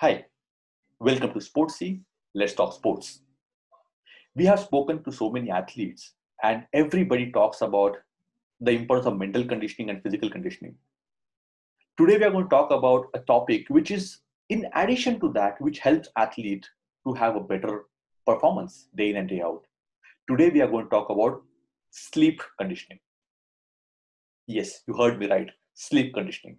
Hi, welcome to Sportsy. Let's talk sports. We have spoken to so many athletes, and everybody talks about the importance of mental conditioning and physical conditioning. Today, we are going to talk about a topic which is, in addition to that, which helps athlete to have a better performance day in and day out. Today, we are going to talk about sleep conditioning. Yes, you heard me right. Sleep conditioning.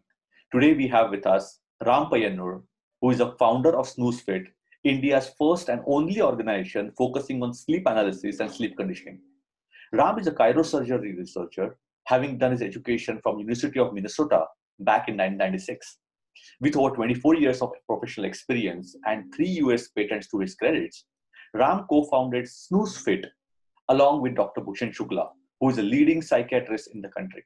Today, we have with us Ram Payanur, who is a founder of SnoozeFit, India's first and only organization focusing on sleep analysis and sleep conditioning. Ram is a cryosurgery researcher, having done his education from University of Minnesota back in 1996. With over 24 years of professional experience and three US patents to his credits, Ram co-founded SnoozeFit along with Dr. Bhushan Shukla, who is a leading psychiatrist in the country.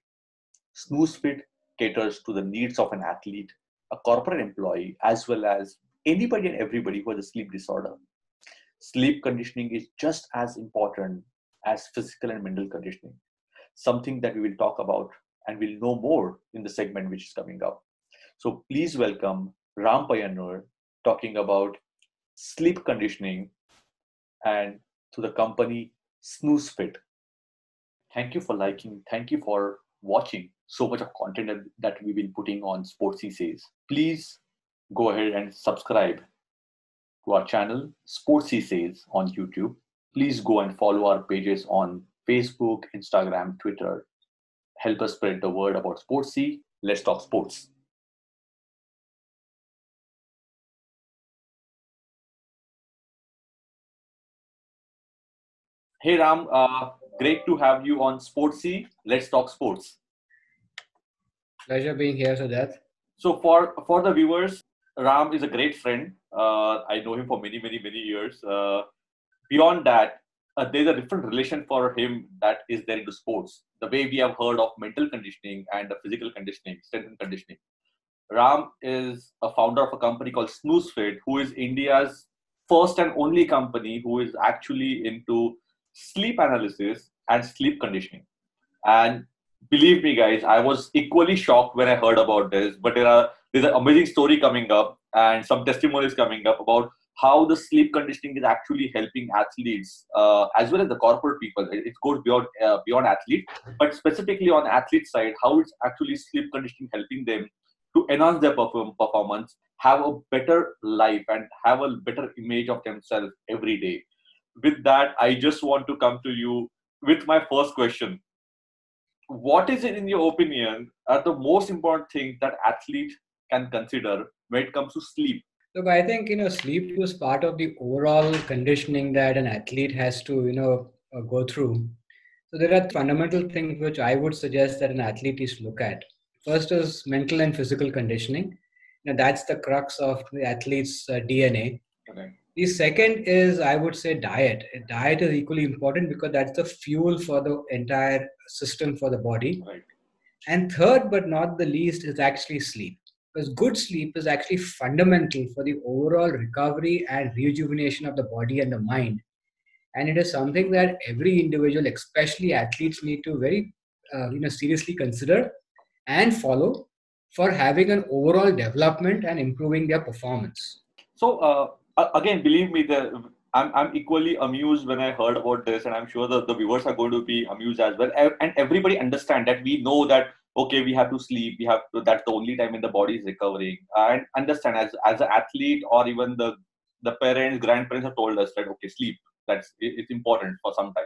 SnoozeFit caters to the needs of an athlete, a corporate employee, as well as anybody and everybody who has a sleep disorder. Sleep conditioning is just as important as physical and mental conditioning, something that we will talk about and we'll know more in the segment which is coming up. So please welcome Ram Payanur talking about sleep conditioning and to the company SnoozeFit. Thank you for liking, thank you for watching so much of content that we've been putting on Sportsy Says. Please go ahead and subscribe to our channel, Sportsy Says on YouTube. Please go and follow our pages on Facebook, Instagram, Twitter. Help us spread the word about Sportsy. Let's talk sports. Hey Ram, uh, great to have you on Sportsy. Let's talk sports. Pleasure being here, Siddharth. So for for the viewers, Ram is a great friend. Uh, I know him for many, many, many years. Uh, beyond that, uh, there's a different relation for him that is there into sports. The way we have heard of mental conditioning and the physical conditioning, strength and conditioning. Ram is a founder of a company called SnoozeFit, who is India's first and only company who is actually into sleep analysis and sleep conditioning. And believe me, guys, I was equally shocked when I heard about this. But there are there's an amazing story coming up and some testimonies coming up about how the sleep conditioning is actually helping athletes uh, as well as the corporate people. It, goes beyond uh, beyond athletes, but specifically on athlete side, how it's actually sleep conditioning helping them to enhance their perform- performance, have a better life, and have a better image of themselves every day with that, I just want to come to you with my first question. What is it, in your opinion, are the most important things that athlete can consider when it comes to sleep? Look, I think you know sleep was part of the overall conditioning that an athlete has to you know uh, go through. So there are fundamental things which I would suggest that an athlete is look at. First is mental and physical conditioning. You know, that's the crux of the athlete's uh, DNA. Okay. The second is, I would say, diet. Diet is equally important because that's the fuel for the entire system for the body. Right. And third, but not the least, is actually sleep. Because good sleep is actually fundamental for the overall recovery and rejuvenation of the body and the mind. And it is something that every individual, especially athletes, need to very uh, you know, seriously consider and follow for having an overall development and improving their performance. So, uh, again, believe me, I'm, I'm equally amused when I heard about this, and I'm sure that the viewers are going to be amused as well. And everybody understand that we know that okay, we have to sleep. We have to, that's the only time when the body is recovering. And understand as as an athlete or even the the parents, grandparents have told us that okay, sleep. That's it's important for some time.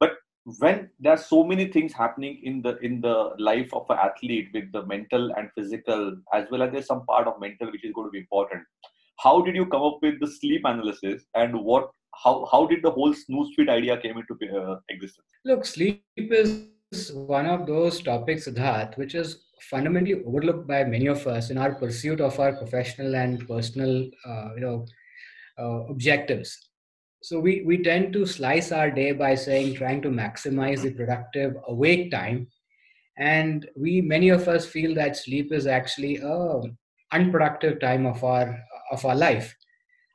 But when there are so many things happening in the in the life of an athlete with the mental and physical as well as there's some part of mental which is going to be important how did you come up with the sleep analysis and what how how did the whole SnoozeFit idea came into uh, existence? Look sleep is one of those topics Siddharth, which is fundamentally overlooked by many of us in our pursuit of our professional and personal uh, you know uh, objectives. So we we tend to slice our day by saying trying to maximize the productive awake time. And we many of us feel that sleep is actually a unproductive time of our of our life.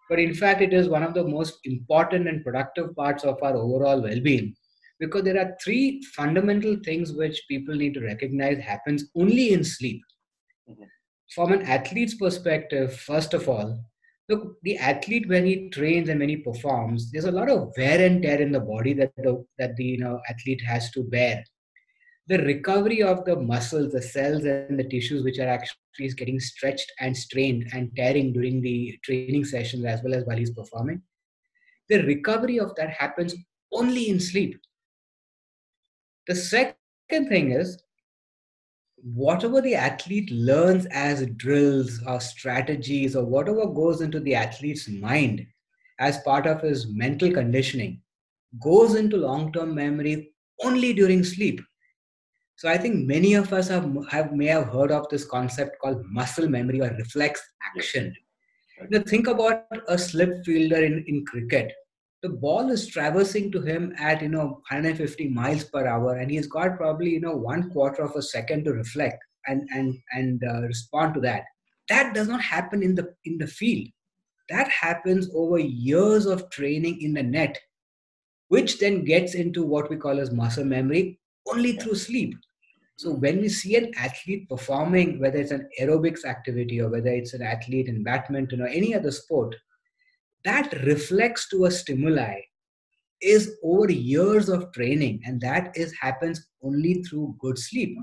but in fact, it is one of the most important and productive parts of our overall well being because there are three fundamental things which people need to recognize happens only in sleep. Mm-hmm. From an athlete's perspective, first of all, look, the athlete when he trains and when he performs, there's a lot of wear and tear in the body that the, that the you know, athlete has to bear the recovery of the muscles, the cells, and the tissues which are actually getting stretched and strained and tearing during the training sessions as well as while he's performing, the recovery of that happens only in sleep. The second thing is whatever the athlete learns as drills or strategies or whatever goes into the athlete's mind as part of his mental conditioning goes into long term memory only during sleep. So I think many of us have, have may have heard of this concept called muscle memory or reflex action. Now think about a slip fielder in, in cricket. The ball is traversing to him at you know 150 miles per hour, and he's got probably you know one quarter of a second to reflect and and and uh, respond to that. That does not happen in the in the field. That happens over years of training in the net, which then gets into what we call as muscle memory only through sleep. So when we see an athlete performing, whether it's an aerobics activity or whether it's an athlete in badminton or any other sport, that reflects to a stimuli is over years of training and that is happens only through good sleep.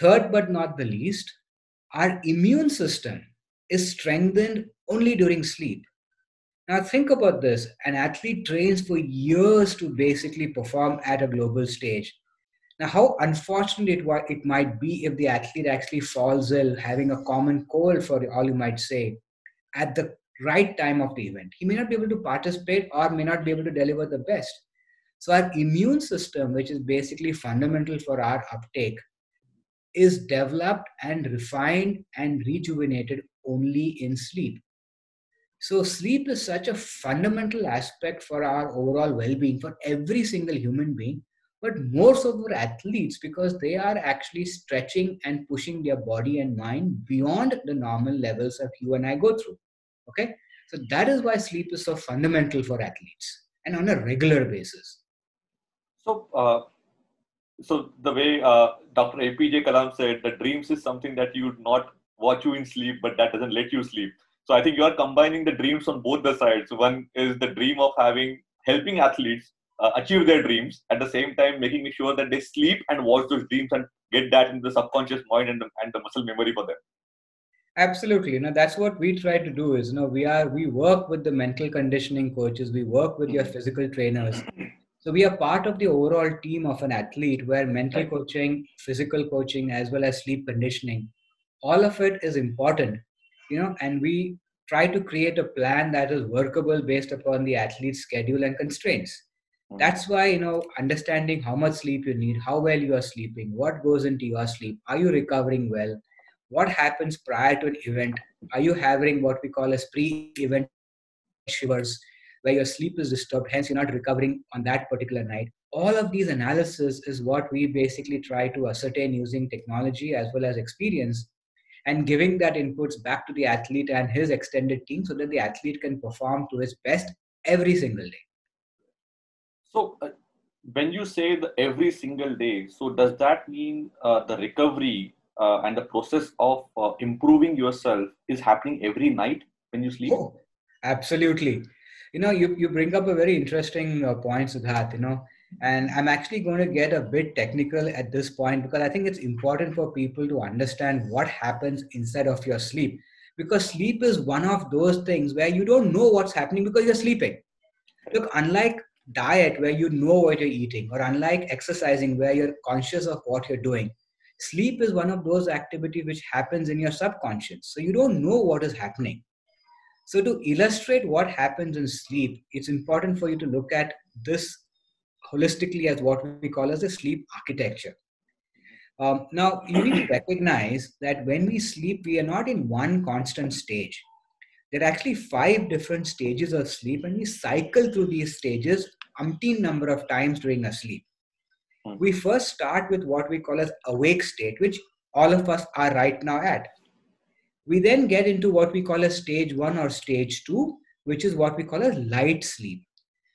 Third but not the least our immune system is strengthened only during sleep. Now think about this. An athlete trains for years to basically perform at a global stage now, how unfortunate it, it might be if the athlete actually falls ill, having a common cold, for all you might say, at the right time of the event. He may not be able to participate or may not be able to deliver the best. So, our immune system, which is basically fundamental for our uptake, is developed and refined and rejuvenated only in sleep. So, sleep is such a fundamental aspect for our overall well being for every single human being but more so for athletes because they are actually stretching and pushing their body and mind beyond the normal levels that you and I go through. Okay, so that is why sleep is so fundamental for athletes and on a regular basis. So, uh, so the way uh, Dr. APJ Kalam said, the dreams is something that you would not watch you in sleep, but that doesn't let you sleep. So I think you are combining the dreams on both the sides. One is the dream of having helping athletes uh, achieve their dreams at the same time making sure that they sleep and watch those dreams and get that into the subconscious mind and the, and the muscle memory for them. Absolutely. You know that's what we try to do is you know we are we work with the mental conditioning coaches we work with your physical trainers. So we are part of the overall team of an athlete where mental coaching physical coaching as well as sleep conditioning all of it is important you know and we try to create a plan that is workable based upon the athlete's schedule and constraints. Mm. that's why you know understanding how much sleep you need how well you are sleeping what goes into your sleep are you recovering well? What happens prior to an event? Are you having what we call as pre-event shivers where your sleep is disturbed hence you're not recovering on that particular night? All of these analysis is what we basically try to ascertain using technology as well as experience and giving that inputs back to the athlete and his extended team so that the athlete can perform to his best every single day so, uh, when you say the every single day, so does that mean uh, the recovery uh, and the process of uh, improving yourself is happening every night when you sleep? Oh, absolutely. You know, you, you bring up a very interesting uh, point, Siddharth, you know, and I'm actually going to get a bit technical at this point because I think it's important for people to understand what happens inside of your sleep. Because sleep is one of those things where you don't know what's happening because you're sleeping. Look, unlike diet where you know what you're eating, or unlike exercising where you're conscious of what you're doing, sleep is one of those activities which happens in your subconscious. So you don't know what is happening. So to illustrate what happens in sleep, it's important for you to look at this holistically as what we call as a sleep architecture. Um, now, you need to recognize that when we sleep, we are not in one constant stage there are actually five different stages of sleep and we cycle through these stages umpteen number of times during a sleep hmm. we first start with what we call as awake state which all of us are right now at We then get into what we call a stage one or stage two, which is what we call as light sleep.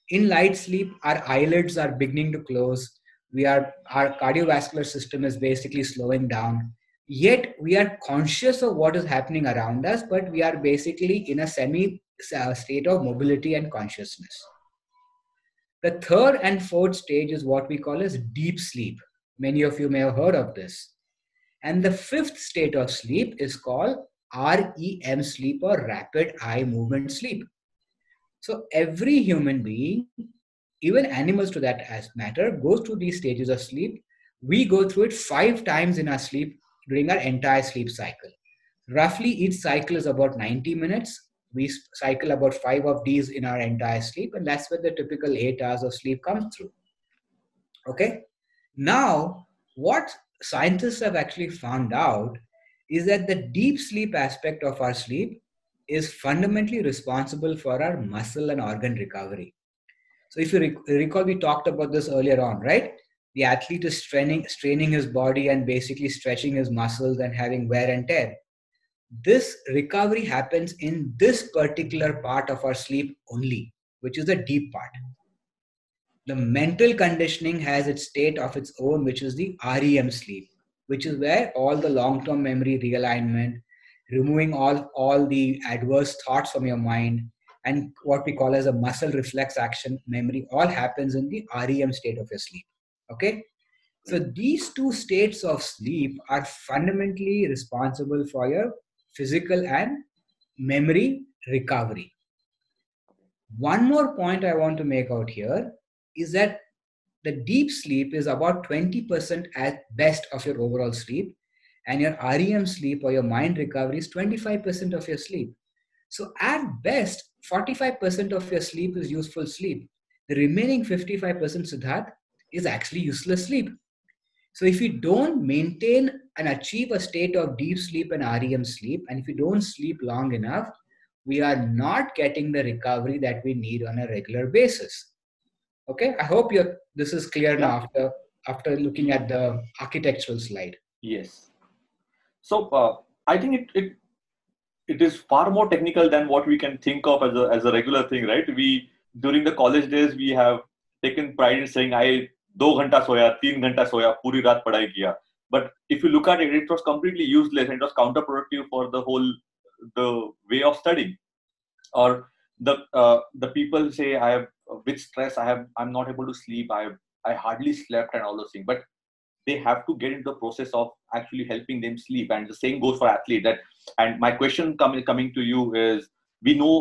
In light sleep, our eyelids are beginning to close. We are our cardiovascular system is basically slowing down. Yet we are conscious of what is happening around us, but we are basically in a semi uh, state of mobility and consciousness. The third and fourth stage is what we call as deep sleep. Many of you may have heard of this. And the fifth state of sleep is called REM sleep or rapid eye movement sleep. So every human being, even animals to that as matter, goes through these stages of sleep. We go through it five times in our sleep during our entire sleep cycle. Roughly each cycle is about 90 minutes. We cycle about five of these in our entire sleep, and that's where the typical eight hours of sleep comes through. Okay. Now, what scientists have actually found out is that the deep sleep aspect of our sleep is fundamentally responsible for our muscle and organ recovery. So, if you rec- recall, we talked about this earlier on, right? The athlete is straining, straining his body and basically stretching his muscles and having wear and tear. This recovery happens in this particular part of our sleep only, which is the deep part. The mental conditioning has its state of its own, which is the REM sleep, which is where all the long term memory realignment, removing all, all the adverse thoughts from your mind, and what we call as a muscle reflex action memory all happens in the REM state of your sleep. Okay? So mm. these two states of sleep are fundamentally responsible for your physical and memory recovery. One more point I want to make out here is that the deep sleep is about 20% at best of your overall sleep, and your REM sleep or your mind recovery is 25% of your sleep. So, at best, 45% of your sleep is useful sleep. The remaining 55%, Siddharth, is actually useless sleep. So, if you don't maintain and achieve a state of deep sleep and REM sleep, and if you don't sleep long enough, we are not getting the recovery that we need on a regular basis. Okay, I hope you this is clear now after after looking at the architectural slide. Yes. So uh, I think it, it it is far more technical than what we can think of as a as a regular thing, right? We during the college days we have taken pride in saying I दो घंटा सोया, तीन घंटा सोया, पूरी रात पढ़ाई किया। But if you look at it it was completely useless it was counterproductive for the whole the way of studying और the people से I have with stress I have I am not able to sleep I I hardly slept and all though thing but they have to get in the process of actually helping them sleep and the same goes for athlete that and my question coming to you is we know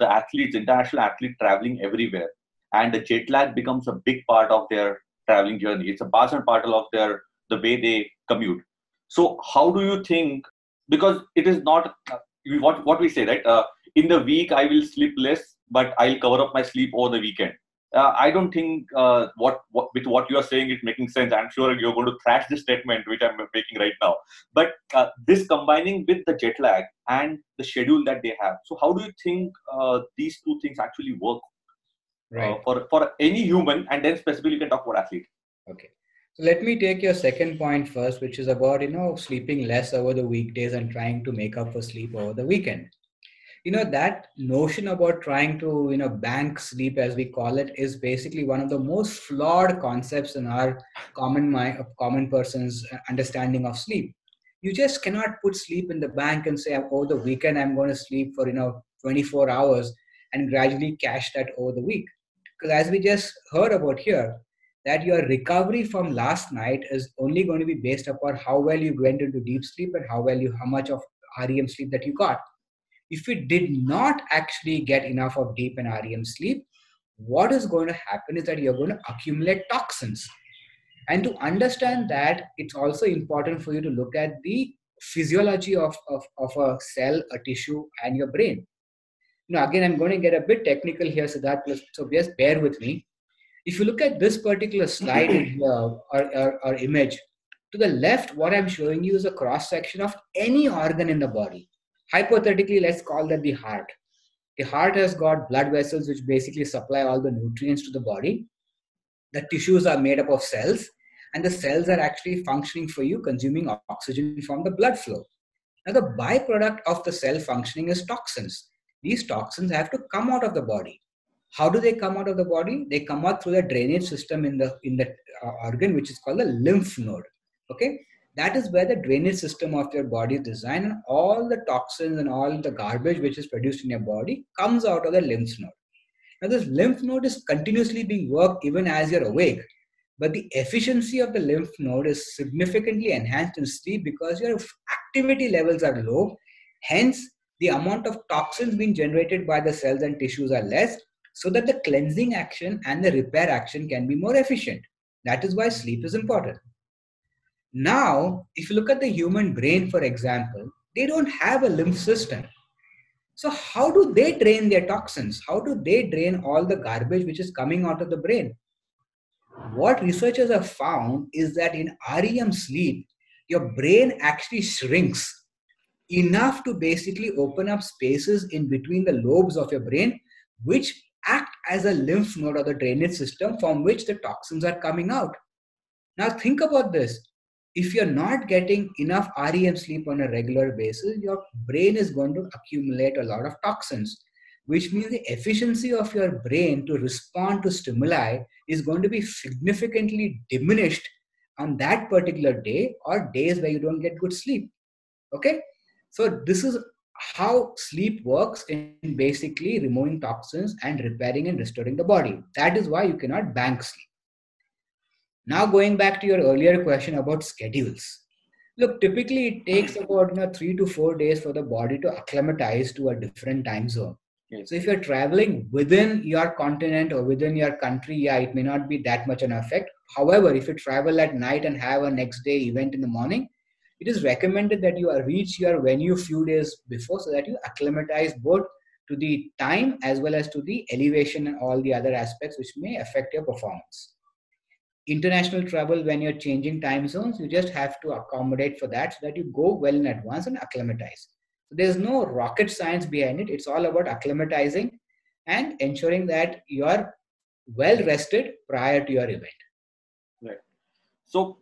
the athletes international athlete travelling everywhere and the jet lag becomes a big part of their traveling journey it's a part and parcel of their the way they commute so how do you think because it is not uh, what what we say right uh, in the week i will sleep less but I'll cover up my sleep over the weekend. Uh, I don't think uh, what, what, with what you are saying is making sense. I'm sure you're going to trash this statement which I'm making right now. But uh, this combining with the jet lag and the schedule that they have. So how do you think uh, these two things actually work uh, right. for for any human? And then specifically, you can talk about athlete. Okay. So let me take your second point first, which is about you know sleeping less over the weekdays and trying to make up for sleep over the weekend you know that notion about trying to you know bank sleep as we call it is basically one of the most flawed concepts in our common mind common person's understanding of sleep you just cannot put sleep in the bank and say over the weekend i'm going to sleep for you know 24 hours and gradually cash that over the week because as we just heard about here that your recovery from last night is only going to be based upon how well you went into deep sleep and how well you how much of rem sleep that you got if we did not actually get enough of deep and REM sleep, what is going to happen is that you're going to accumulate toxins. And to understand that, it's also important for you to look at the physiology of, of, of a cell, a tissue, and your brain. Now, again, I'm going to get a bit technical here, so that so just bear with me. If you look at this particular slide here, or, or, or image, to the left, what I'm showing you is a cross section of any organ in the body hypothetically let's call that the heart the heart has got blood vessels which basically supply all the nutrients to the body the tissues are made up of cells and the cells are actually functioning for you consuming oxygen from the blood flow Now, the byproduct of the cell functioning is toxins. These toxins have to come out of the body. How do they come out of the body? They come out through the drainage system in the in the uh, organ, which is called the lymph node. Okay, that is where the drainage system of your body is designed, and all the toxins and all the garbage which is produced in your body comes out of the lymph node. Now, this lymph node is continuously being worked even as you're awake, but the efficiency of the lymph node is significantly enhanced in sleep because your activity levels are low. Hence, the amount of toxins being generated by the cells and tissues are less, so that the cleansing action and the repair action can be more efficient. That is why sleep is important. Now, if you look at the human brain, for example, they don't have a lymph system. So, how do they drain their toxins? How do they drain all the garbage which is coming out of the brain? What researchers have found is that in REM sleep, your brain actually shrinks enough to basically open up spaces in between the lobes of your brain, which act as a lymph node or the drainage system from which the toxins are coming out. Now, think about this if you're not getting enough REM sleep on a regular basis, your brain is going to accumulate a lot of toxins, which means the efficiency of your brain to respond to stimuli is going to be significantly diminished on that particular day or days where you don't get good sleep. Okay? So, this is how sleep works in basically removing toxins and repairing and restoring the body. That is why you cannot bank sleep. Now, going back to your earlier question about schedules. Look, typically it takes about you know, three to four days for the body to acclimatize to a different time zone. Yes. So, if you're traveling within your continent or within your country, yeah, it may not be that much an effect. However, if you travel at night and have a next day event in the morning, it is recommended that you reach your venue few days before so that you acclimatize both to the time as well as to the elevation and all the other aspects which may affect your performance. International travel when you're changing time zones you just have to accommodate for that so that you go well in advance and acclimatize. So there's no rocket science behind it. It's all about acclimatizing and ensuring that you're well rested prior to your event. Right. So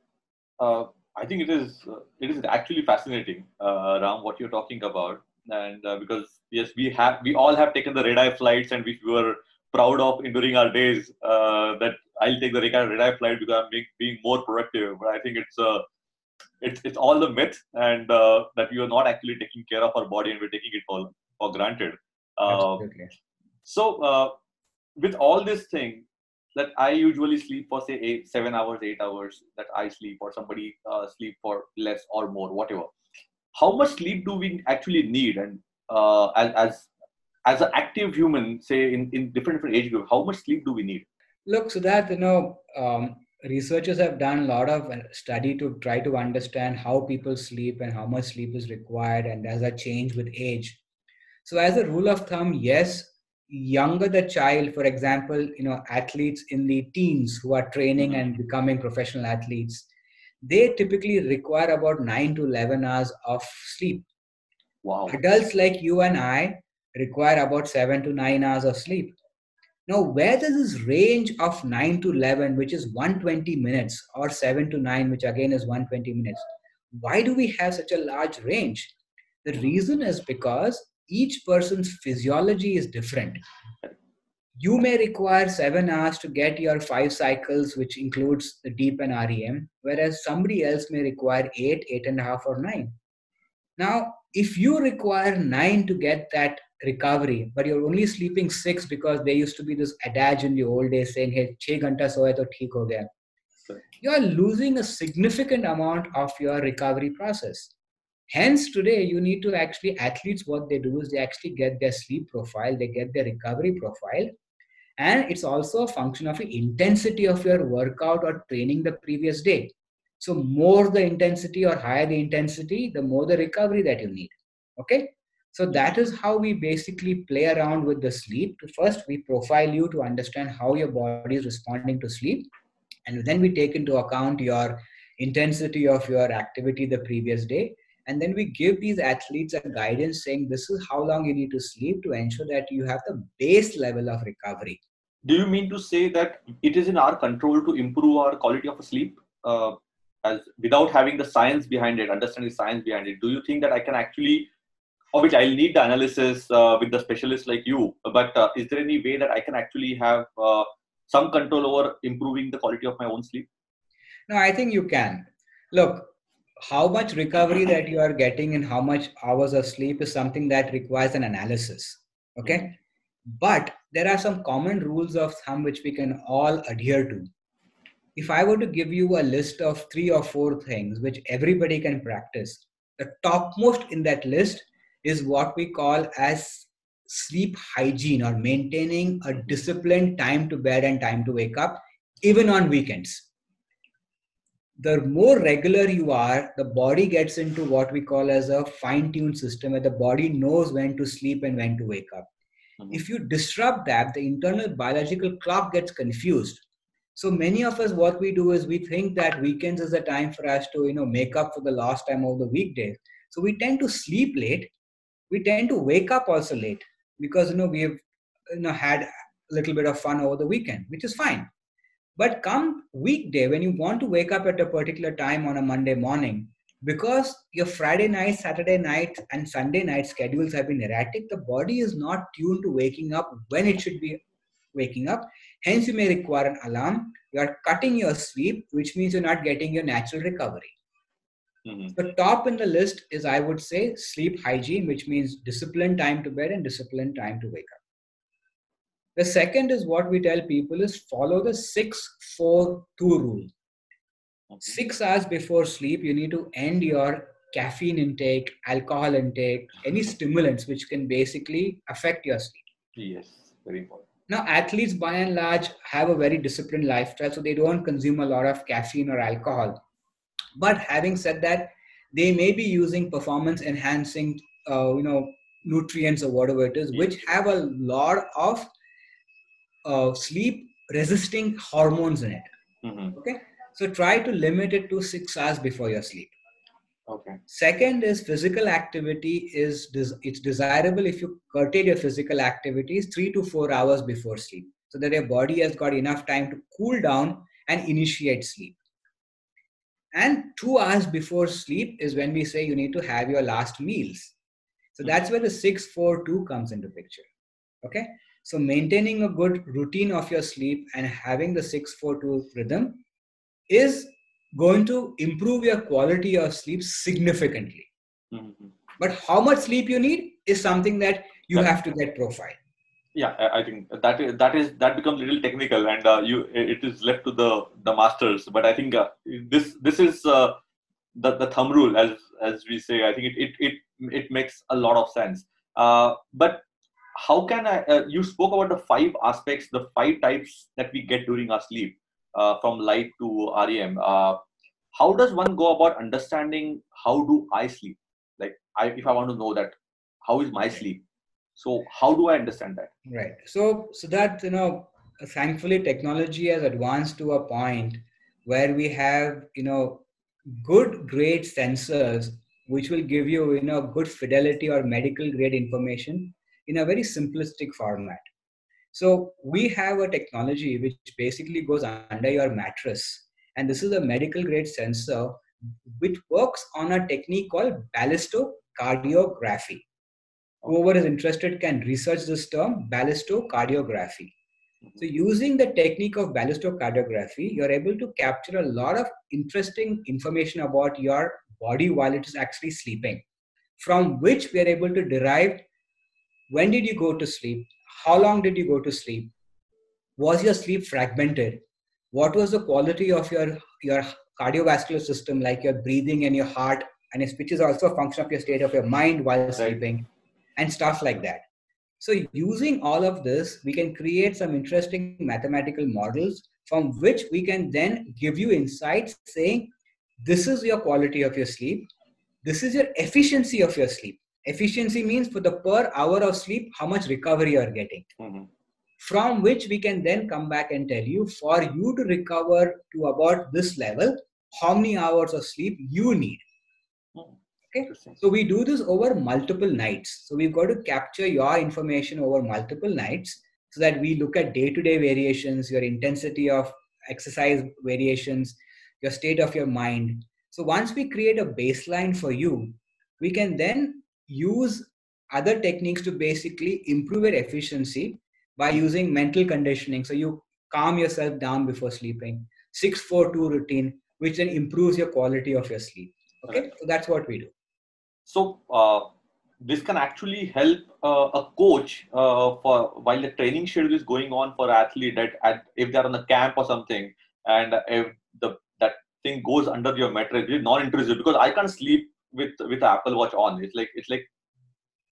uh, i think it is uh, it is actually fascinating uh, around what you're talking about and uh, because yes we have we all have taken the red eye flights and we were proud of in during our days uh, that I'll take the red eye flight because I'm being more productive. But I think it's uh, it's it's all the myth and uh, that we are not actually taking care of our body and we're taking it for for granted. Uh, so uh, with all this thing that I usually sleep for say eight, seven hours, eight hours that I sleep, or somebody uh, sleep for less or more, whatever. How much sleep do we actually need? And uh, as, as as an active human, say in, in different different age groups, how much sleep do we need? Look, so that you know, um, researchers have done a lot of study to try to understand how people sleep and how much sleep is required, and does that change with age? So, as a rule of thumb, yes, younger the child, for example, you know, athletes in the teens who are training and becoming professional athletes, they typically require about nine to eleven hours of sleep. Wow. Adults like you and I require about 7 to 9 hours of sleep. Now, where does this range of 9 to 11, which is 120 minutes, or 7 to 9, which again is 120 minutes, why do we have such a large range? The reason is because each person's physiology is different. You may require seven hours to get your five cycles, which includes the deep and REM, whereas somebody else may require eight, eight and a half, or nine. Now, if you require nine to get that recovery, but you're only sleeping six because there used to be this adage in the old days saying, hey, 6 ghanta soya to theek ho gaya. You're losing a significant amount of your recovery process. Hence, today you need to actually athletes what they do is they actually get their sleep profile, they get their recovery profile, and it's also a function of the intensity of your workout or training the previous day. So, more the intensity or higher the intensity, the more the recovery that you need. Okay. So that is how we basically play around with the sleep. First, we profile you to understand how your body is responding to sleep. And then we take into account your intensity of your activity the previous day. And then we give these athletes a guidance saying this is how long you need to sleep to ensure that you have the base level of recovery. Do you mean to say that it is in our control to improve our quality of sleep? Uh, as without having the science behind it, understanding the science behind it, do you think that I can actually, of which I'll need the analysis uh, with the specialists like you, but uh, is there any way that I can actually have uh, some control over improving the quality of my own sleep? No, I think you can. Look, how much recovery that you are getting and how much hours of sleep is something that requires an analysis. Okay. But there are some common rules of thumb which we can all adhere to if I were to give you a list of three or four things which everybody can practice, the topmost in that list is what we call as sleep hygiene or maintaining a disciplined time to bed and time to wake up, even on weekends. The more regular you are, the body gets into what we call as a fine tuned system where the body knows when to sleep and when to wake up. Mm-hmm. If you disrupt that, the internal biological clock gets confused so many of us, what we do is we think that weekends is a time for us to, you know, make up for the lost time of the weekdays. So we tend to sleep late. We tend to wake up also late because, you know, we've, you know, had a little bit of fun over the weekend, which is fine. But come weekday, when you want to wake up at a particular time on a Monday morning, because your Friday night, Saturday night, and Sunday night schedules have been erratic, the body is not tuned to waking up when it should be waking up. Hence, you may require an alarm. You are cutting your sleep, which means you're not getting your natural recovery. Mm-hmm. The top in the list is, I would say, sleep hygiene, which means disciplined time to bed and disciplined time to wake up. The second is what we tell people is follow the 6 4 2 rule. Six hours before sleep, you need to end your caffeine intake, alcohol intake, any stimulants which can basically affect your sleep. Yes, very important. Now, athletes by and large have a very disciplined lifestyle, so they don't consume a lot of caffeine or alcohol. But having said that, they may be using performance enhancing, uh, you know, nutrients or whatever it is, which have a lot of uh, sleep resisting hormones in it. Mm-hmm. Okay, so try to limit it to six hours before your sleep. Okay. Second is physical activity is des- it's desirable if you curtail your physical activities three to four hours before sleep, so that your body has got enough time to cool down and initiate sleep. And two hours before sleep is when we say you need to have your last meals. So that's where the six four two comes into picture. Okay. So maintaining a good routine of your sleep and having the six four two rhythm is going to improve your quality of sleep significantly. Mm-hmm. But how much sleep you need is something that you that, have to get profile. Yeah, I think that is that is that becomes a little technical, and uh, you it is left to the the masters. But I think uh, this this is uh, the the thumb rule, as as we say. I think it it it, it makes a lot of sense. Uh, but how can I? Uh, you spoke about the five aspects, the five types that we get during our sleep uh, from light to REM. Uh, how does one go about understanding how do I sleep? Like, I, if I want to know that, how is my sleep? So, how do I understand that? Right. So, so that you know, thankfully, technology has advanced to a point where we have you know good grade sensors which will give you you know good fidelity or medical grade information in a very simplistic format so we have a technology which basically goes under your mattress. And this is a medical grade sensor which works on a technique called ballistocardiography. Whoever is interested can research this term, ballistocardiography. So using the technique of ballistocardiography, you're able to capture a lot of interesting information about your body while it is actually sleeping, from which we are able to derive when did you go to sleep, how long did you go to sleep? Was your sleep fragmented? What was the quality of your your cardiovascular system like your breathing and your heart and which is also a function of your state of your mind while right. sleeping and stuff like that. So using all of this we can create some interesting mathematical models from which we can then give you insights saying this is your quality of your sleep. This is your efficiency of your sleep efficiency means for the per hour of sleep how much recovery you are getting mm-hmm. from which we can then come back and tell you for you to recover to about this level how many hours of sleep you need mm-hmm. okay so we do this over multiple nights so we've got to capture your information over multiple nights so that we look at day to day variations your intensity of exercise variations your state of your mind. So once we create a baseline for you, we can then use other techniques to basically improve your efficiency by using mental conditioning. So you calm yourself down before sleeping. 642 routine, which then improves your quality of your sleep. Okay, right. so that's what we do. So uh, this can actually help uh, a coach uh, for while the training schedule is going on for athlete that at, if they're on a camp or something, and if the that thing goes under your mattress, non-intrusive because I can't sleep with with Apple Watch on. It's like it's like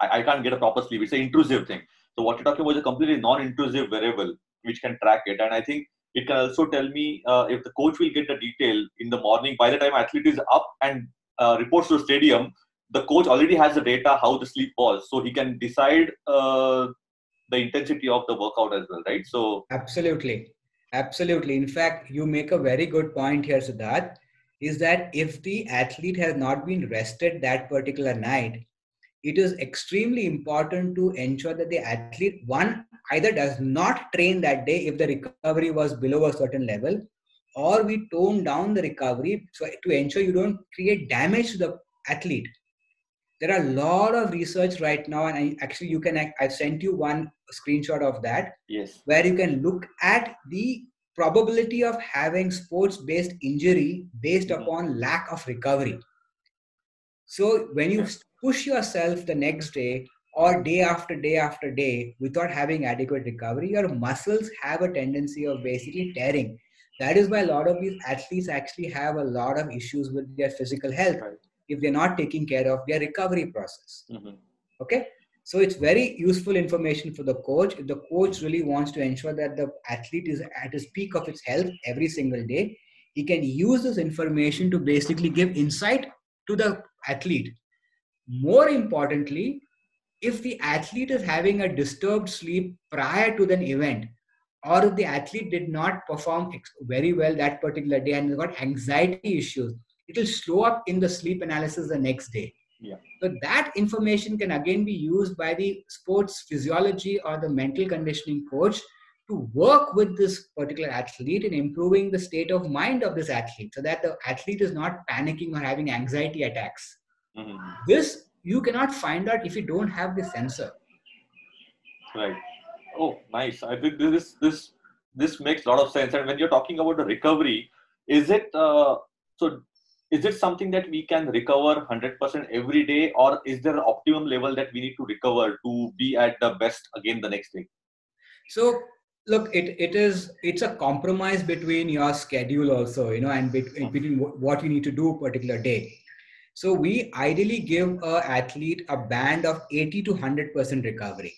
I, I can't get a proper sleep. It's an intrusive thing. So what you're talking about is a completely non-intrusive variable which can track it, and I think it can also tell me uh, if the coach will get the detail in the morning. By the time athlete is up and uh, reports to the stadium, the coach already has the data how the sleep was, so he can decide uh, the intensity of the workout as well, right? So absolutely, absolutely. In fact, you make a very good point here, Siddharth. Is that if the athlete has not been rested that particular night, it is extremely important to ensure that the athlete one either does not train that day if the recovery was below a certain level or we tone down the recovery so to ensure you don't create damage to the athlete. There are a lot of research right now and I, actually you can i've sent you one screenshot of that yes. where you can look at the probability of having sports based injury based mm-hmm. upon lack of recovery so when you push yourself the next day or day after day after day without having adequate recovery, your muscles have a tendency of basically tearing. That is why a lot of these athletes actually have a lot of issues with their physical health if they're not taking care of their recovery process. Mm-hmm. Okay? So it's very useful information for the coach. If the coach really wants to ensure that the athlete is at his peak of its health every single day, he can use this information to basically give insight to the athlete more importantly, if the athlete is having a disturbed sleep prior to the event, or if the athlete did not perform very well that particular day and got anxiety issues, it will slow up in the sleep analysis the next day. Yeah. So that information can again be used by the sports physiology or the mental conditioning coach to work with this particular athlete in improving the state of mind of this athlete so that the athlete is not panicking or having anxiety attacks. Mm-hmm. This you cannot find out if you don't have the sensor. Right. Oh, nice. I think this this this makes a lot of sense. And when you're talking about the recovery, is it uh, so? Is it something that we can recover 100% every day, or is there an optimum level that we need to recover to be at the best again the next day? So look it, it is it's a compromise between your schedule also you know and hmm. between, between what you need to do particular day so we ideally give a athlete a band of 80 to 100% recovery.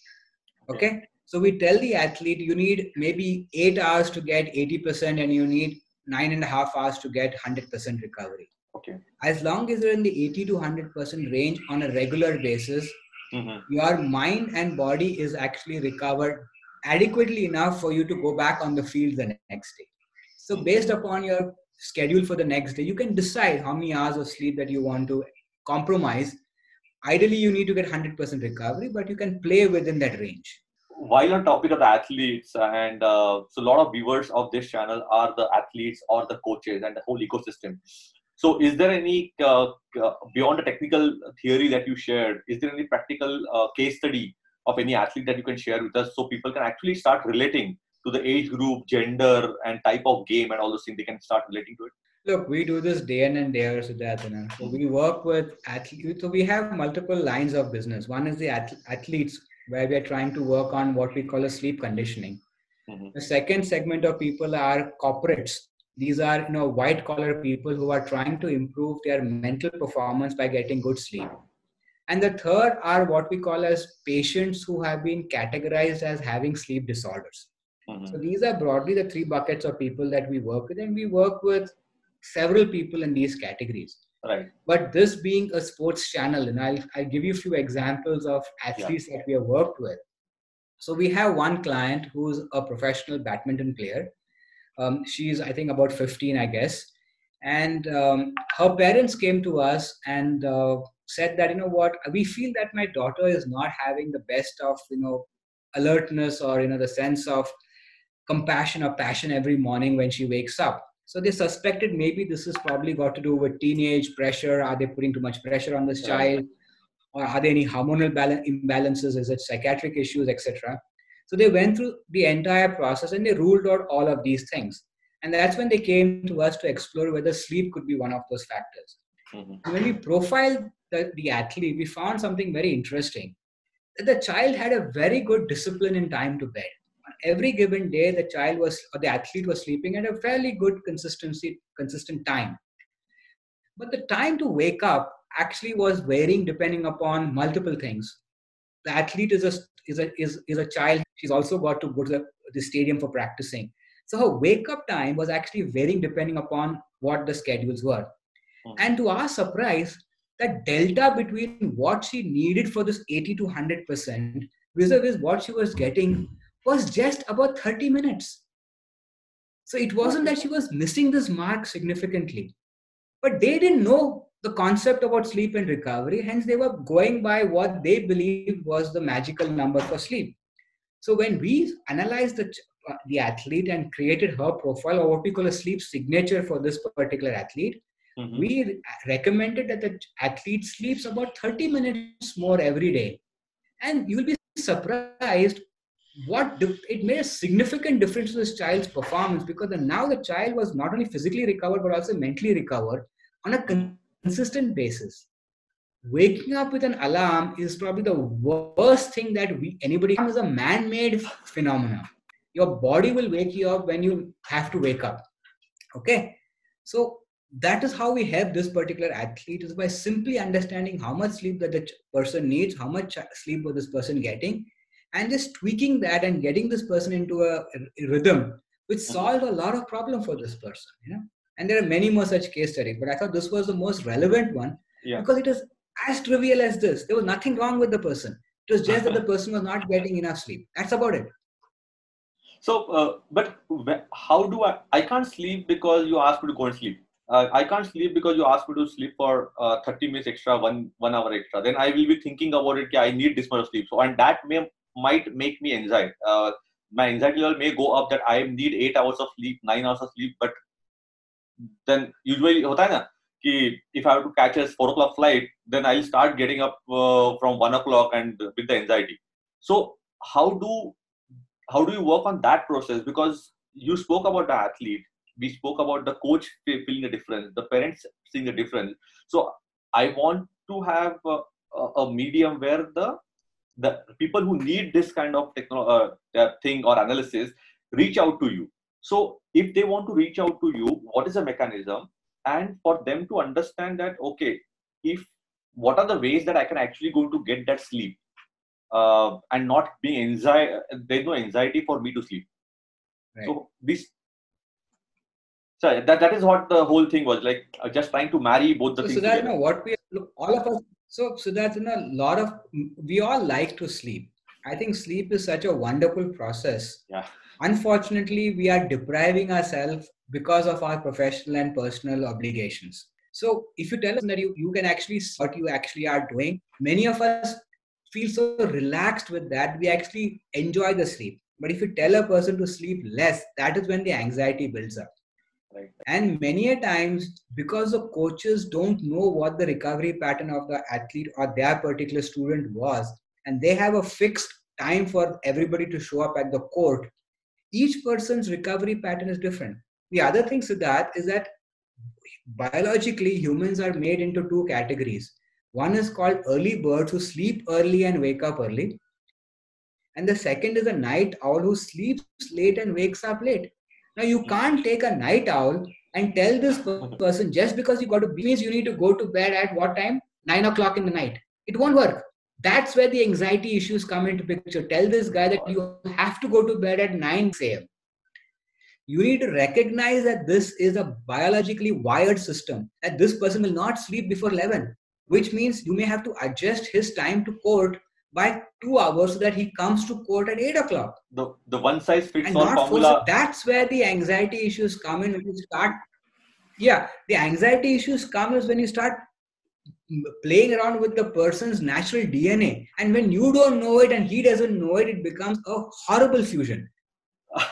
Okay. So we tell the athlete you need maybe eight hours to get 80% and you need nine and a half hours to get 100% recovery. Okay. As long as you're in the 80 to 100% range on a regular basis, mm-hmm. your mind and body is actually recovered adequately enough for you to go back on the field the next day. So based upon your schedule for the next day you can decide how many hours of sleep that you want to compromise ideally you need to get 100% recovery but you can play within that range while on topic of the athletes and uh, so a lot of viewers of this channel are the athletes or the coaches and the whole ecosystem so is there any uh, uh, beyond the technical theory that you shared is there any practical uh, case study of any athlete that you can share with us so people can actually start relating to the age group, gender, and type of game, and all those things, they can start relating to it? Look, we do this day in and day out, Siddharth. So we work with athletes. So we have multiple lines of business. One is the athletes, where we are trying to work on what we call a sleep conditioning. Mm-hmm. The second segment of people are corporates. These are you know white collar people who are trying to improve their mental performance by getting good sleep. And the third are what we call as patients who have been categorized as having sleep disorders. Mm-hmm. So these are broadly the three buckets of people that we work with, and we work with several people in these categories. Right. But this being a sports channel, and I'll, I'll give you a few examples of athletes yeah. that we have worked with. So we have one client who's a professional badminton player. Um, she's, I think, about 15, I guess. And um, her parents came to us and uh, said that, you know what, we feel that my daughter is not having the best of, you know, alertness or, you know, the sense of compassion or passion every morning when she wakes up. So they suspected maybe this is probably got to do with teenage pressure. Are they putting too much pressure on this child? Or are there any hormonal imbalances? Is it psychiatric issues, etc.? So they went through the entire process and they ruled out all of these things. And that's when they came to us to explore whether sleep could be one of those factors. Mm-hmm. When we profiled the, the athlete, we found something very interesting. That the child had a very good discipline in time to bed. On every given day, the child was or the athlete was sleeping at a fairly good consistency, consistent time. But the time to wake up actually was varying depending upon multiple things. The athlete is a is a is, is a child. She's also got to go to the, the stadium for practicing. So her wake up time was actually varying depending upon what the schedules were. Mm-hmm. And to our surprise, that delta between what she needed for this 80 to 100% vis-a-vis what she was getting was just about 30 minutes. So it wasn't that she was missing this mark significantly. But they didn't know the concept about sleep and recovery, hence they were going by what they believed was the magical number for sleep. So when we analyzed the, uh, the athlete and created her profile or what we call a sleep signature for this particular athlete, Mm-hmm. We recommended that the athlete sleeps about 30 minutes more every day. And you'll be surprised what it made a significant difference to this child's performance because now the child was not only physically recovered but also mentally recovered on a consistent basis. Waking up with an alarm is probably the worst thing that we anybody is a man-made phenomenon. Your body will wake you up when you have to wake up. Okay, so that is how we help this particular athlete is by simply understanding how much sleep that the person needs how much sleep was this person getting and just tweaking that and getting this person into a, rhythm which mm-hmm. a lot of problem for this person you know and there are many more such case studies but i thought this was the most relevant one yeah. because it is as trivial as this there was nothing wrong with the person it was just that the person was not getting enough sleep that's about it so uh, but how do i i can't sleep because you asked me to go and sleep uh, I can't sleep because you asked me to sleep for uh, 30 minutes extra, one one hour extra. Then I will be thinking about it. I need this much sleep. So and that may might make me anxiety. Uh, my anxiety level may go up that I need eight hours of sleep, nine hours of sleep. But then usually होता है ना कि if I have to catch a four o'clock flight, then I'll start getting up uh, from one o'clock and with the anxiety. So how do how do you work on that process? Because you spoke about the athlete we spoke about the coach feeling the difference, the parents seeing the difference. So I want to have a, a medium where the the people who need this kind of techno- uh, thing or analysis reach out to you. so if they want to reach out to you, what is the mechanism? And for them to understand that okay, if what are the ways that I can actually going to get that sleep uh, and not being anxiety, there's no anxiety for me to sleep. Right. So this so that, that is what the whole thing was like uh, just trying to marry both the so, things so that you know what we look all of us so so that's you know a lot of we all like to sleep i think sleep is such a wonderful process yeah unfortunately we are depriving ourselves because of our professional and personal obligations. So if you tell us that you, you can actually what you actually are doing many of us feel so relaxed with that we actually enjoy the sleep. But if you tell a person to sleep less that is when the anxiety builds up. Right. And many a times, because the coaches don't know what the recovery pattern of the athlete or their particular student was, and they have a fixed time for everybody to show up at the court, each person's recovery pattern is different. The other thing, Siddharth, is that biologically humans are made into two categories. One is called early birds who sleep early and wake up early. And the second is a night owl who sleeps late and wakes up late. Now you can't take a night owl and tell this person just because you got to means you need to go to bed at what time? Nine o'clock in the night. It won't work. That's where the anxiety issues come into picture. Tell this guy that you have to go to bed at 9 a.m. You need to recognize that this is a biologically wired system, that this person will not sleep before 11, which means you may have to adjust his time to court by two hours so that he comes to court at eight o'clock. The the one size fits all formula. That's where the anxiety issues come in when you start. Yeah, the anxiety issues come is when you start playing around with the person's natural DNA, and when you don't know it and he doesn't know it, it becomes a horrible fusion.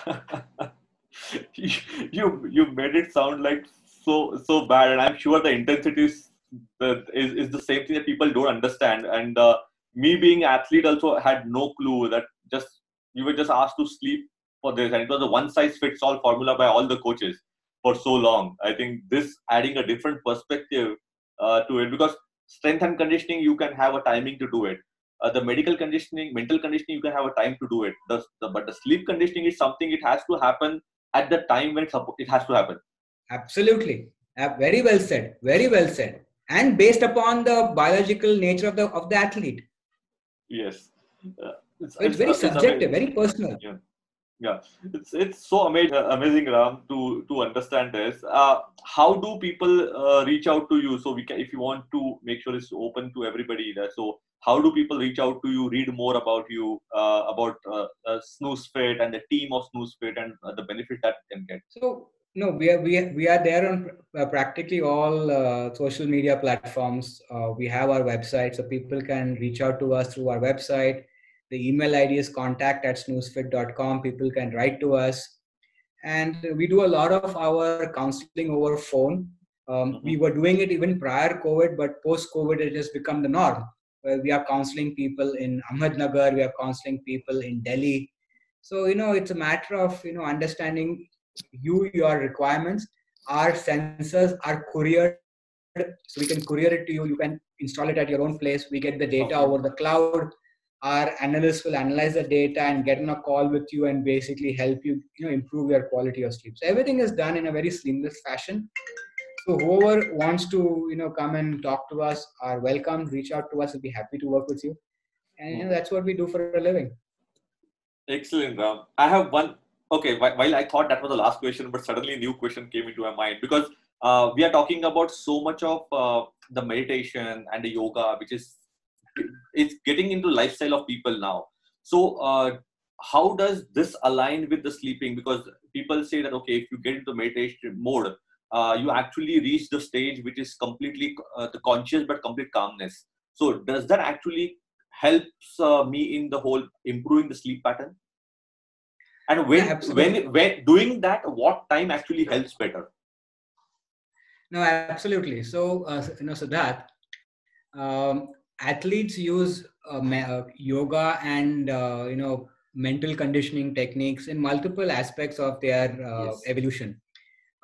you you made it sound like so so bad, and I'm sure the intensity is is, is the same thing that people don't understand. And uh, me being athlete also had no clue that just you were just asked to sleep for this, and it was a one size fits all formula by all the coaches for so long. I think this adding a different perspective uh, to it because strength and conditioning you can have a timing to do it. Uh, the medical conditioning, mental conditioning, you can have a time to do it. The, the, but the sleep conditioning is something it has to happen at the time when it has to happen. Absolutely, uh, very well said. Very well said, and based upon the biological nature of the of the athlete. Yes, uh, it's, it's, it's, very subjective, very personal. Yeah yeah. It's it's so amazing amazing ram to to understand this. Uh, how do people uh, reach out to you? So we can if you want to make sure it's open to everybody there so how do people reach out to you read more about you uh, about uh, uh, SnoozeFit and the team of SnoozeFit and uh, the benefit that can get? So no we are we are, we are there on uh, practically all uh, social media platforms. We have our website so people can reach out to us through our website the email ID is contact at snoozefit.com. People can write to us. And we do a lot of our counseling over phone. Um, mm-hmm. We were doing it even prior COVID, but post COVID, it has become the norm. Where we are counseling people in Ahmednagar, we are counseling people in Delhi. So, you know, it's a matter of, you know, understanding you, your requirements. Our sensors are couriered so we can courier it to you you can install it at your own place we get the data okay. over the cloud our analysts will analyze the data and get on a call with you and basically help you, you know, improve your quality of sleep. So everything is done in a very seamless fashion. So whoever wants to, you know, come and talk to us are welcome. Reach out to us. We'll be happy to work with you. And you know, that's what we do for a living. Excellent, Ram. I have one. Okay, while I thought that was the last question, but suddenly a new question came into my mind because uh, we are talking about so much of uh, the meditation and the yoga, which is it's getting into lifestyle of people now. So uh, how does this align with the sleeping? Because people say that okay if you get into meditation mode uh, you actually reach the stage which is completely uh, the conscious but complete calmness. So does that actually helps uh, me in the whole improving the sleep pattern? And when yeah, when when doing that what time actually helps better? No absolutely. So uh, you know so that um, athletes use uh, uh, yoga and uh, you know mental conditioning techniques in multiple aspects of their uh, yes. evolution.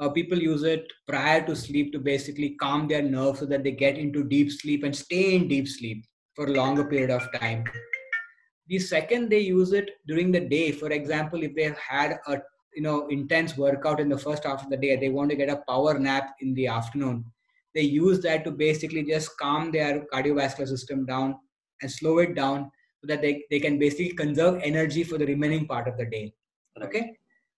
Uh, people use it prior to sleep to basically calm their nerves so that they get into deep sleep and stay in deep sleep for a longer period of time. The second they use it during the day. For example if they have had a you know intense workout in the first half of the day they want to get a power nap in the afternoon they use that to basically just calm their cardiovascular system down and slow it down so that they, they can basically conserve energy for the remaining part of the day. Okay?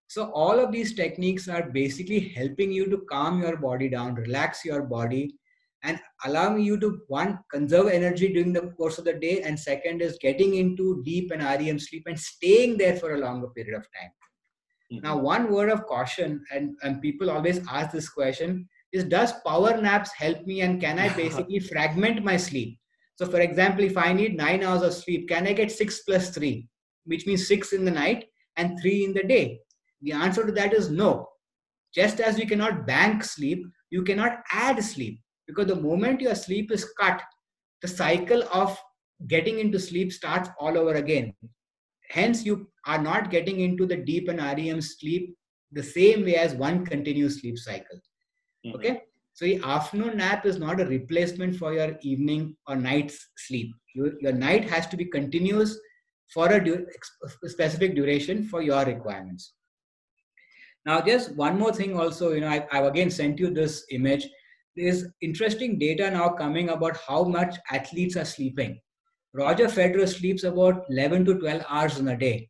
So all of these techniques are basically helping you to calm your body down relax your body and allowing you to one conserve energy during the course of the day and second is getting into deep and REM sleep and staying there for a longer period of time. Mm-hmm. now one word of caution and, and people always ask this question is does power naps help me and can I basically fragment my sleep? So, for example, if I need nine hours of sleep, can I get six plus three, which means six in the night and three in the day? The answer to that is no. Just as you cannot bank sleep, you cannot add sleep because the moment your sleep is cut, the cycle of getting into sleep starts all over again. Hence, you are not getting into the deep and REM sleep the same way as one continuous sleep cycle. Mm-hmm. Okay. So the afternoon nap is not a replacement for your evening or night's sleep. Your, your night has to be continuous for a, du- a specific duration for your requirements. Now, just one more thing also, you know, I, I've again sent you this image. There's interesting data now coming about how much athletes are sleeping. Roger Federer sleeps about 11 to 12 hours in a day.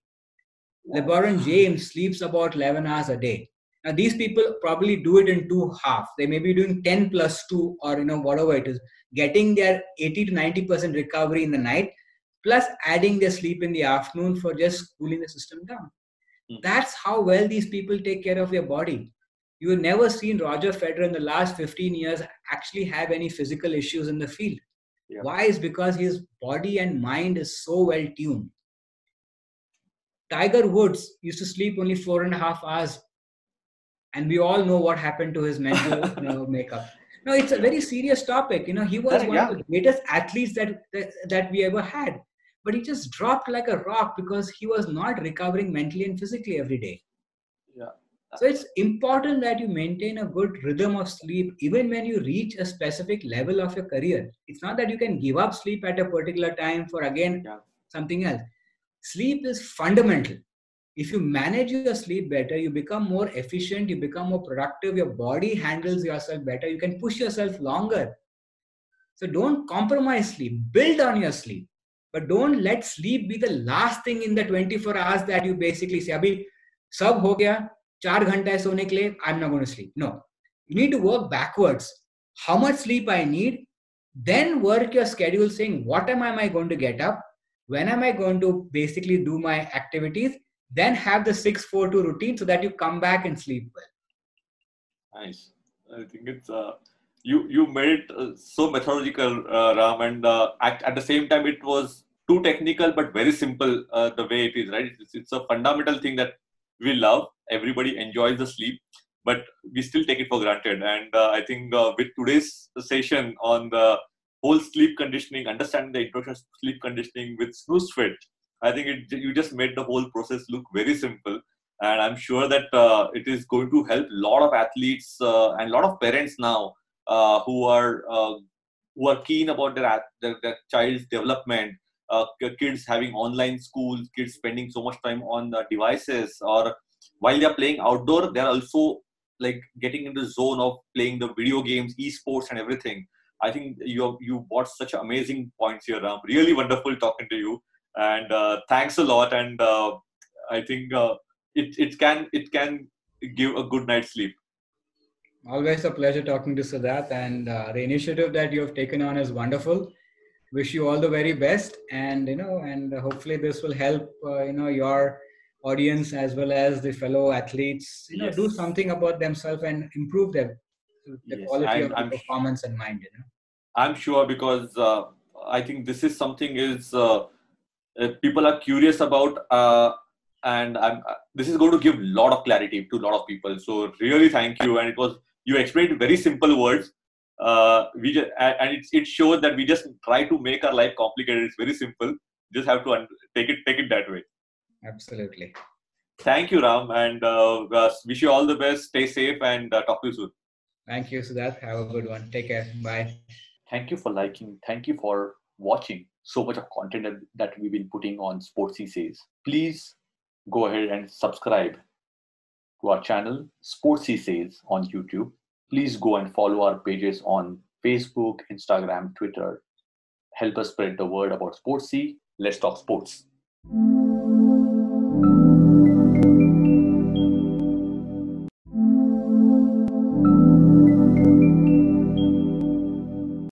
LeBron James sleeps about 11 hours a day. Now, these people probably do it in two halves. They may be doing 10 plus 2 or, you know, whatever it is, getting their 80 to 90% recovery in the night, plus adding their sleep in the afternoon for just cooling the system down. Mm-hmm. That's how well these people take care of their body. You have never seen Roger Federer in the last 15 years actually have any physical issues in the field. Yeah. Why? Is because his body and mind is so well tuned. Tiger Woods used to sleep only four and a half hours and we all know what happened to his mental you know, makeup. No, it's a very serious topic. You know, he was one yeah. of the greatest athletes that, that that we ever had, but he just dropped like a rock because he was not recovering mentally and physically every day. Yeah. So it's important that you maintain a good rhythm of sleep even when you reach a specific level of your career. It's not that you can give up sleep at a particular time for again yeah. something else. Sleep is fundamental if you manage your sleep better you become more efficient you become more productive your body handles yourself better you can push yourself longer. So don't compromise sleep. Build on your sleep. But don't let sleep be the last thing in the 24 hours that you basically say abhi sab ho gaya 4 ghanta hai sone ke liye i'm not going to sleep. No. You need to work backwards. How much sleep i need? Then work your schedule saying what am i, am I going to get up? When am i going to basically do my activities? Then have the 642 routine so that you come back and sleep well. Nice. I think it's uh, you you made it uh, so methodical uh, ram and uh, at, at the same time it was too technical but very simple uh, the way it is right? It's, it's a fundamental thing that we love. Everybody enjoys the sleep but we still take it for granted. And uh, i think with today's session on the whole sleep conditioning understanding the introduction sleep conditioning with SnoozeFit I think it, you just made the whole process look very simple. And I'm sure that uh, it is going to help a lot of athletes uh, and a lot of parents now uh, who are uh, who are keen about their, their, their child's development. Uh, kids having online schools, kids spending so much time on devices, or while they're playing outdoor, they're also like getting into the zone of playing the video games, esports, and everything. I think you you brought such amazing points here, Ram. Really wonderful talking to you and uh, thanks a lot. And uh, i think uh, it, it can it can give a good night's sleep. Always a pleasure talking to Siddharth. And uh, the initiative that you have taken on is wonderful. Wish you all the very best. And you know and hopefully this will help uh, you know your audience as well as the fellow athletes you know yes. do something about themselves and improve their the yes, quality I'm, of I'm, performance and mind you know. I'm sure because uh, i think this is something is uh, people are curious about uh, and I'm, uh, this is going to give a lot of clarity to a lot of people. So really thank you. And it was you explained very simple words. Uh, we just, and it, it shows that we just try to make our life complicated. It's very simple. Just have to un- take it take it that way. Absolutely. Thank you ram. And uh, wish you all the best. Stay safe and uh, talk to you soon. Thank you Siddharth. have a good one. Take care. Bye. Thank you for liking. Thank you for watching so much of content that we've been putting on Sportsy Says. Please go ahead and subscribe to our channel, Sportsy Says, on YouTube. Please go and follow our pages on Facebook, Instagram, Twitter. Help us spread the word about Sportsy. Let's talk sports.